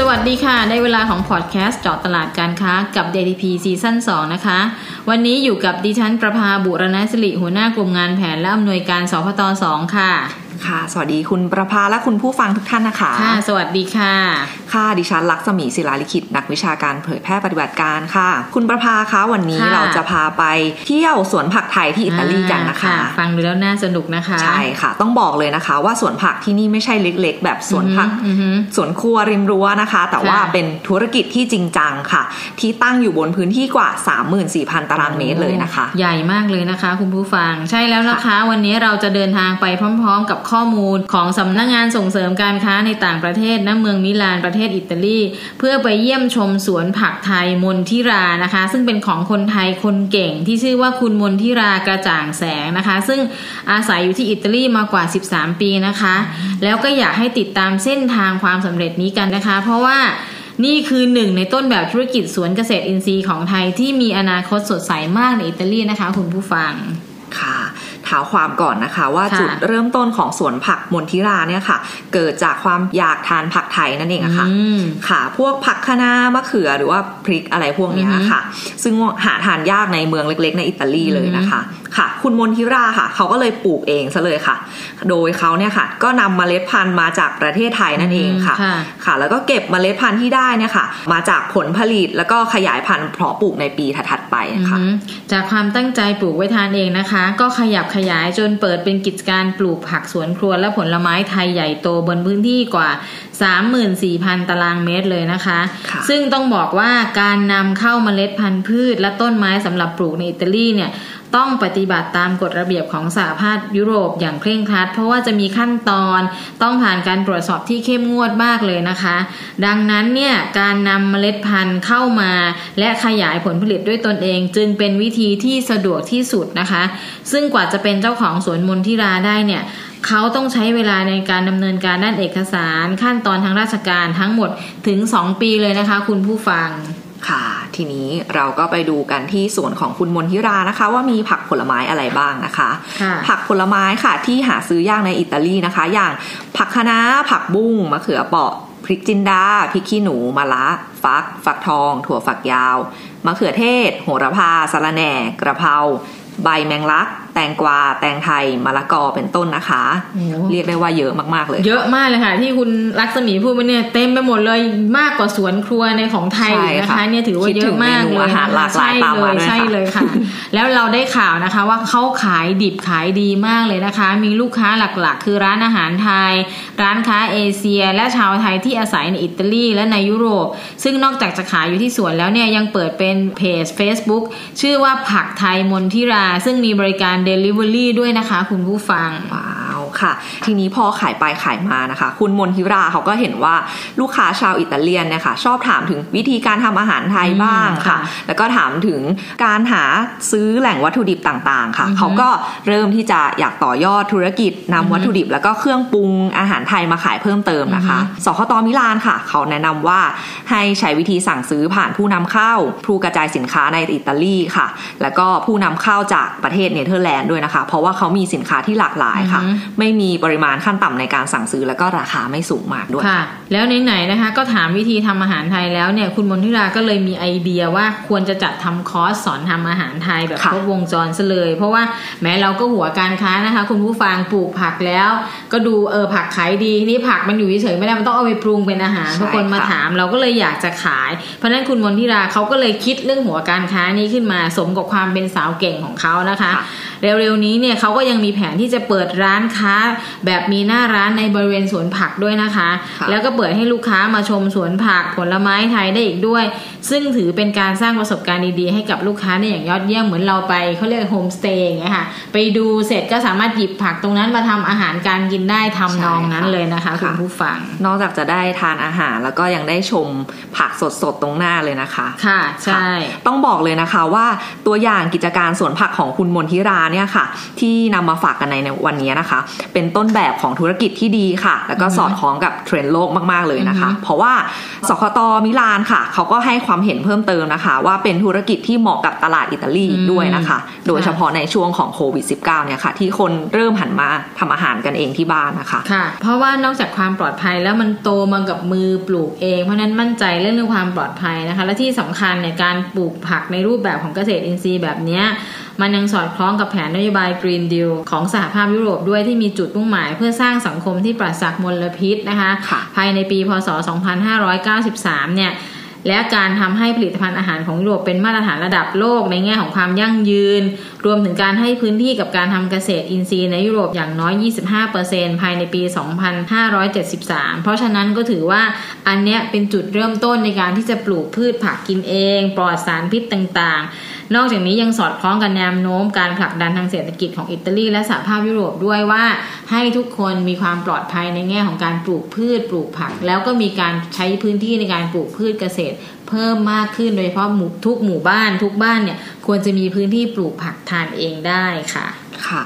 สวัสดีค่ะได้เวลาของพอดแคสต์เจาะตลาดการค้ากับ DTP ซีซั่น2นะคะ วันนี้อยู่กับดิฉันประภาบุรณสิริหัวหน้ากลุ่มงานแผนและอำนวยการสพต2ค่ะ ค่ะ สวัสดีคุณประภาและคุณผู้ฟังทุกท่านนะคะ ค่ะ สวัสดีค่ะค่ะ ดิฉันลักษมีศิลาลิขิตนักวิชาการเผยแพร่ปฏิบัติการค่ะ คุณประภาคะวันนี้ค่ะเราจะพาไปเที่ยวสวนผักไทยที่อิตาลีกันนะคะอ่าฟังดูแล้วน่าสนุกนะคะ ใช่ค่ะ ต้องบอกเลยนะคะ ว่าสวนผักที่นี่ไม่ใช่เล็ก ๆ แบบสวนผักอือหือสวนครัวริมรั้วนะคะ แต่ว่าค่ะเป็นธุรกิจที่จริงจังค่ะ ที่ตั้งอยู่บนพื้นที่กว่า 34,000 ตารางเมตรเลยนะคะ ใหญ่มากเลยนะคะ คุณผู้ฟังใช่แล้วนะคะ วันนี้เราจะเดินทางไปพร้อม ๆ กับข้อมูลของสำนักงานส่งเสริมการค้าในต่างประเทศณเมืองมิลานประเททศอิตาลี เพื่อไปเยี่ยมชมสวนผักไทยมนทิรานะคะ ซึ่งเป็นของคนไทยคนเก่งที่ชื่อว่าคุณมนทิรากระจ่างแสงนะคะ ซึ่งอาศัยอยู่ที่อิตาลีมากว่า 13 ปีนะคะ แล้วก็อยากให้ติดตามเส้นทางความสำเร็จนี้กันนะคะ เพราะว่านี่คือหนึ่งในต้นแบบธุรกิจสวนเกษตรอินทรีย์ของไทยที่มีอนาคตสดใสมากในอิตาลีนะคะ คุณผู้ฟังค่ะ ท้าความก่อนนะคะ ว่าค่ะจุดเริ่มต้นของสวนผักมนทิราเนี่ยค่ะ เกิดจากความอยากทานผักไทยนั่นเองอะค่ะอืมค่ะ พวกผักคะน้ามะเขือหรือว่าพริกอะไรพวกเนี้ยอือฮึค่ะ ซึ่งหาทานยากในเมืองเล็ก ๆ ในอิตาลีเลยนะคะค่ะ คุณมนทิราค่ะ เขาก็เลยปลูกเองซะเลยค่ะ โดยเขาเนี่ยค่ะ ก็นำเมล็ดพันธุ์มาจากประเทศไทยนั่นเองค่ะ ค่ะค่ะแล้วก็เก็บเมล็ดพันธุ์ที่ได้เนี่ยค่ะ มาจากผลผลิตแล้วก็ขยายพันธุ์เพาะปลูกในปีถัดๆไปอือค่ะหือจากความตั้งใจปลูกไว้ทานเองนะคะ ก็ขยับขยายจนเปิดเป็นกิจการปลูกผักสวนครัวและผลไม้ไทยใหญ่โตบนพื้นที่กว่า 34,000 ตารางเมตรเลยนะคะค่ะซึ่งต้องบอกว่าการนำเข้าเมล็ดพันธุ์พืชและต้นไม้สำหรับปลูกในอิตาลีเนี่ย ต้องปฏิบัติตามกฎระเบียบของสหภาพยุโรปอย่างเคร่งครัด เพราะว่าจะมีขั้นตอนต้องผ่านการตรวจสอบที่เข้มงวดมากเลยนะคะ ดังนั้นเนี่ยการนำเมล็ดพันธุ์เข้ามา และขยายผลผลิตด้วยตนเอง จึงเป็นวิธีที่สะดวกที่สุดนะคะ ซึ่งกว่าจะเป็นเจ้าของสวนมนทิราได้เนี่ยเขาต้องใช้เวลาในการดำเนินการด้านเอกสาร ขั้นตอนทางราชการทั้งหมดถึง 2 ปีเลยนะคะ คุณผู้ฟัง ค่ะ ทีนี้เราก็ไปดูกันที่สวนของคุณมนทิรานะคะ ว่ามีผักผลไม้อะไรบ้างนะคะค่ะผักผลไม้ค่ะที่หาซื้อยากในอิตาลีนะคะ อย่างผักคะน้าผักบุ้งมะเขือเปราะพริกจินดาพริกขี้หนูมะระฟัก ฟักทอง ถั่วฝักยาวมะเขือเทศ โหระพาสะระแหน่ กระเพราใบแมงลักแตงกวาแตงไทยมะละกอเป็นต้นนะคะโอ้เรียกได้ว่าเยอะมากๆเลย เยอะมากเลยค่ะ ที่คุณลักษมีพูดไปเนี่ยเต็มไปหมดเลยมากกว่าสวนครัวในของไทยใช่อีกนะค่ะคะเนี่ยถือว่าคิดเยถึอะงมากเมนูเลยอาหารหลากหลายใช่ตามเลมายด้วยใช่ค่ะเลยค่ะ แล้วเราได้ข่าวนะคะว่าเขาขายดิบขายดีมากเลยนะคะ มีลูกค้าหลักๆ คือร้านอาหารไทย ร้านค้าเอเชีย และชาวไทยที่อาศัยในอิตาลีและในยุโรป ซึ่งนอกจากจะขายอยู่ที่สวนแล้วเนี่ยยังเปิดเป็นเพจ Facebook ชื่อว่าผักไทยมนทิรา ซึ่งมีบริการ Delivery ด้วยนะคะคุณผู้ฟังว้า ค่ะ ทีนี้พอขายไปขายมานะคะ คุณมนทิราเขาก็เห็นว่าลูกค้าชาวอิตาเลียนเนี่ยค่ะชอบถามถึงวิธีการทำอาหารไทยบ้างอืมค่ะค่ะ แล้วก็ถามถึงการหาซื้อแหล่งวัตถุดิบต่างๆค่ะอือฮึเขาก็เริ่มที่จะอยากต่อยอดธุรกิจนำวัตถุดิบ แล้วก็เครื่องปรุงอาหารไทยมาขายเพิ่มเติมนะคะอือฮึสคต. มิลานค่ะ เขาแนะนำว่าให้ใช้วิธีสั่งซื้อผ่านผู้นำเข้าผู้กระจายสินค้าในอิตาลีค่ะ แล้วก็ผู้นำเข้าจากประเทศเนเธอร์แลนด์ด้วยนะคะ เพราะว่าเขามีสินค้าที่หลากหลายค่ะอือฮึไม่มีปริมาณขั้นต่ำในการสั่งซื้อแล้วก็ราคาไม่สูงมากด้วยค่ะ แล้วไหนๆนะคะ ก็ถามวิธีทำอาหารไทยแล้วเนี่ยคุณมนทิราก็เลยมีไอเดียว่าควรจะจัดทำคอร์สสอนทำอาหารไทยแบบค่ะครบวงจรซะเลย เพราะว่าแม้เราก็หัวการค้านะคะ คุณผู้ฟังปลูกผักแล้ว ก็ดูเออผักขายดีนี่ผักมันอยู่เฉยๆไม่ได้มันต้องเอาไปปรุงเป็นอาหารใช่ทุกคนมาค่ะถามเราก็เลยอยากจะขาย เพราะฉะนั้นคุณมนทิราเขาก็เลยคิดเรื่องหัวการค้านี้ขึ้นมาสมกับความเป็นสาวเก่งของเขานะคะค่ะเร็วๆนี้เนี่ยเขาก็ยังมีแผนที่จะเปิดร้านค้าค้า แบบมีหน้าร้านในบริเวณสวนผักด้วยนะคะค่ะแล้วก็เปิดให้ลูกค้ามาชมสวนผักผลไม้ไทยได้อีกด้วย ซึ่งถือเป็นการสร้างประสบการณ์ดีๆ ให้กับลูกค้าได้อย่างยอดเยี่ยมเหมือนเราไปเขาเรียกโฮมสเตย์อย่างเงี้ยค่ะ ไปดูเสร็จก็สามารถหยิบผักตรงนั้นมาทำอาหารการกินได้ทำนองนั้นเลยนะคะใช่คุณค่ะผู้ฟัง นอกจากจะได้ทานอาหารแล้วก็ยังได้ชมผักสดๆตรงหน้าเลยนะคะ ค่ะใช่ ต้องบอกเลยนะคะว่าตัวอย่างกิจการสวนผักของคุณมนทิราเนี่ยค่ะ ที่นำมาฝากกันในวันนี้นะคะเป็นต้นแบบของธุรกิจที่ดีค่ะ แล้วก็สอดคล้องกับเทรนด์โลกมากๆเลยนะคะอือฮึเพราะว่าสคตมิลานค่ะ เขาก็ให้ความเห็นเพิ่มเติมนะคะ ว่าเป็นธุรกิจที่เหมาะกับตลาดอิตาลีด้วยนะคะ โดยเฉพาะในช่วงของโควิด -19 เนี่ยค่ะ ที่คนเริ่มหันมาทำอาหารกันเองที่บ้านนะคะค่ะ เพราะว่านอกจากความปลอดภัยแล้วมันโตมากับมือปลูกเอง เพราะฉะนั้นมั่นใจเรื่องเรื่องความปลอดภัยนะคะ และที่สำคัญในยการปลูกผักในรูปแบบของเกษตรอินทรีย์แบบเนี้ย มันยังสอดคล้องกับแผนนโยบาย Green Deal ของสหภาพยุโรปด้วยที่มีจุดมุ่งหมายเพื่อสร้างสังคมที่ปราศจากมลพิษนะคะค่ะภายในปีพศ 2593 เนี่ยและการทำให้ผลิตภัณฑ์อาหารของยุโรปเป็นมาตรฐานระดับโลกในแง่ของความยั่งยืน รวมถึงการให้พื้นที่กับการทำเกษตรอินทรีย์ในยุโรปอย่างน้อย 25%ภายในปี 2573 เพราะฉะนั้นก็ถือว่าอันเนี้ยเป็นจุดเริ่มต้นในการที่จะปลูกพืชผักกินเอง ปลอดสารพิษต่างๆ นอกจากนี้ยังสอดคล้องกับแนวโน้มการผลักดันทางเศรษฐกิจของอิตาลีและสหภาพยุโรปด้วยว่าให้ทุกคนมีความปลอดภัยในแง่ของการปลูกพืชปลูกผัก แล้วก็มีการใช้พื้นที่ในการปลูกพืชเกษตร เพิ่มมากขึ้นโดยเฉพาะทุกหมู่บ้าน ทุกบ้านเนี่ยควรจะมีพื้นที่ปลูกผักทานเองได้ค่ะค่ะ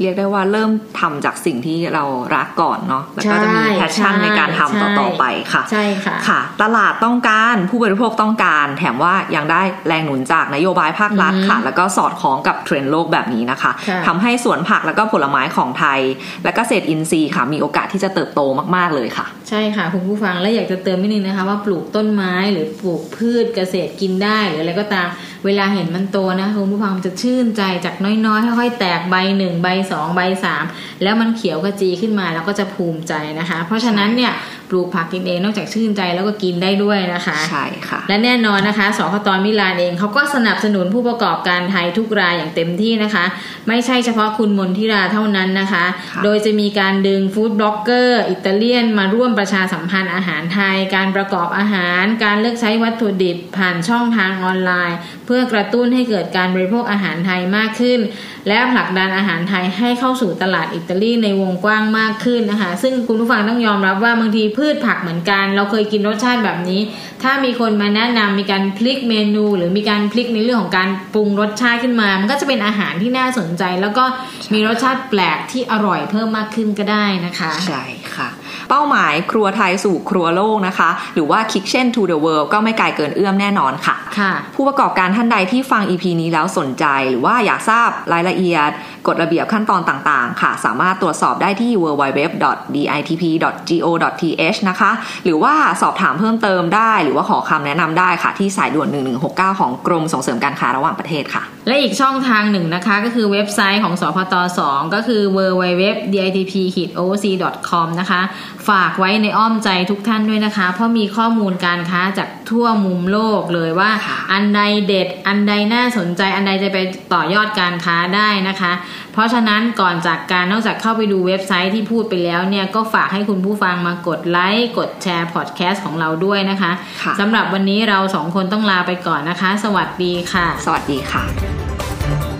เรียกได้ว่าเริ่มทำจากสิ่งที่เรารักก่อนเนาะแล้วก็จะมีใช่ passion ใช่ในการทำใช่ต่อๆไปค่ะ ใช่ค่ะค่ะ ตลาดต้องการผู้บริโภคต้องการ แถมว่ายังได้แรงหนุนจากนโยบายภาครัฐอือฮึค่ะ แล้วก็สอดคล้องกับเทรนด์โลกแบบนี้นะคะค่ะทำให้สวนผักแล้วก็ผลไม้ของไทย และเกษตรอินทรีย์ค่ะ มีโอกาสที่จะเติบโตมากๆเลยค่ะ ใช่ค่ะคุณผู้ฟังและอยากจะเติมนิดนึงนะคะ ว่าปลูกต้นไม้หรือปลูกพืชเกษตรกินได้หรืออะไรก็ตามเวลาเห็นมันโตนะคุณผู้ฟังมันจะชื่นใจจากน้อยๆค่อยๆแตกใบหนึ่งใบสองใบสามแล้วมันเขียวกระจีขึ้นมาแล้วก็จะภูมิใจนะคะ เพราะฉะนั้นเนี่ยปลูกผักกินเองนอกจากชื่นใจแล้วก็กินได้ด้วยนะคะใช่ค่ะ และแน่นอนนะคะสคตมิลานเองเขาก็สนับสนุนผู้ประกอบการไทยทุกรายอย่างเต็มที่นะคะ ไม่ใช่เฉพาะคุณมนทิราเท่านั้นนะคะค่ะโดยจะมีการดึง food blogger อิตาเลียนมาร่วมประชาสัมพันธ์อาหารไทย การประกอบอาหาร การเลือกใช้วัตถุดิบผ่านช่องทางออนไลน์ เพื่อกระตุ้นให้เกิดการบริโภคอาหารไทยมากขึ้น และผลักดันอาหารไทยให้เข้าสู่ตลาดอิตาลีในวงกว้างมากขึ้นนะคะ ซึ่งคุณผู้ฟังต้องยอมรับว่าบางทีพืชผักเหมือนกัน เราเคยกินรสชาติแบบนี้ ถ้ามีคนมาแนะนำมีการพลิกเมนู หรือมีการพลิกในเรื่องของการปรุงรสชาติขึ้นมา มันก็จะเป็นอาหารที่น่าสนใจ แล้วก็มีรสชาติแปลกที่อร่อยเพิ่มมากขึ้นก็ได้นะคะ ใช่ค่ะ เป้าหมายครัวไทยสู่ครัวโลกนะคะ หรือว่า Kitchen to the World ก็ไม่ไกลเกินเอื้อมแน่นอนค่ะค่ะ ผู้ประกอบการท่านใดที่ฟัง EP นี้แล้วสนใจ หรือว่าอยากทราบรายละเอียดกฎระเบียบขั้นตอนต่างๆ ค่ะ สามารถตรวจสอบได้ที่ www.ditp.go.th นะคะ หรือว่าสอบถามเพิ่มเติมได้ หรือว่าขอคำแนะนำได้ค่ะที่สายด่วน 1169 ของกรมส่งเสริมการค้าระหว่างประเทศค่ะและอีกช่องทางหนึ่งนะคะ ก็คือเว็บไซต์ของสพต2ก็คือ www.ditp-oc.com นะคะ ฝากไว้ในอ้อมใจทุกท่านด้วยนะคะ เพราะมีข้อมูลการค้าจากทั่วมุมโลกเลยว่าค่ะอันใดเด็ด อันใดน่าสนใจ อันใดจะไปต่อยอดการค้าได้นะคะ เพราะฉะนั้นก่อนจากการนอกจากเข้าไปดูเว็บไซต์ที่พูดไปแล้วเนี่ย ก็ฝากให้คุณผู้ฟังมากดไลค์ กดแชร์พอดแคสต์ของเราด้วยนะคะค่ะสำหรับวันนี้เราสองคนต้องลาไปก่อนนะคะ สวัสดีค่ะ สวัสดีค่ะ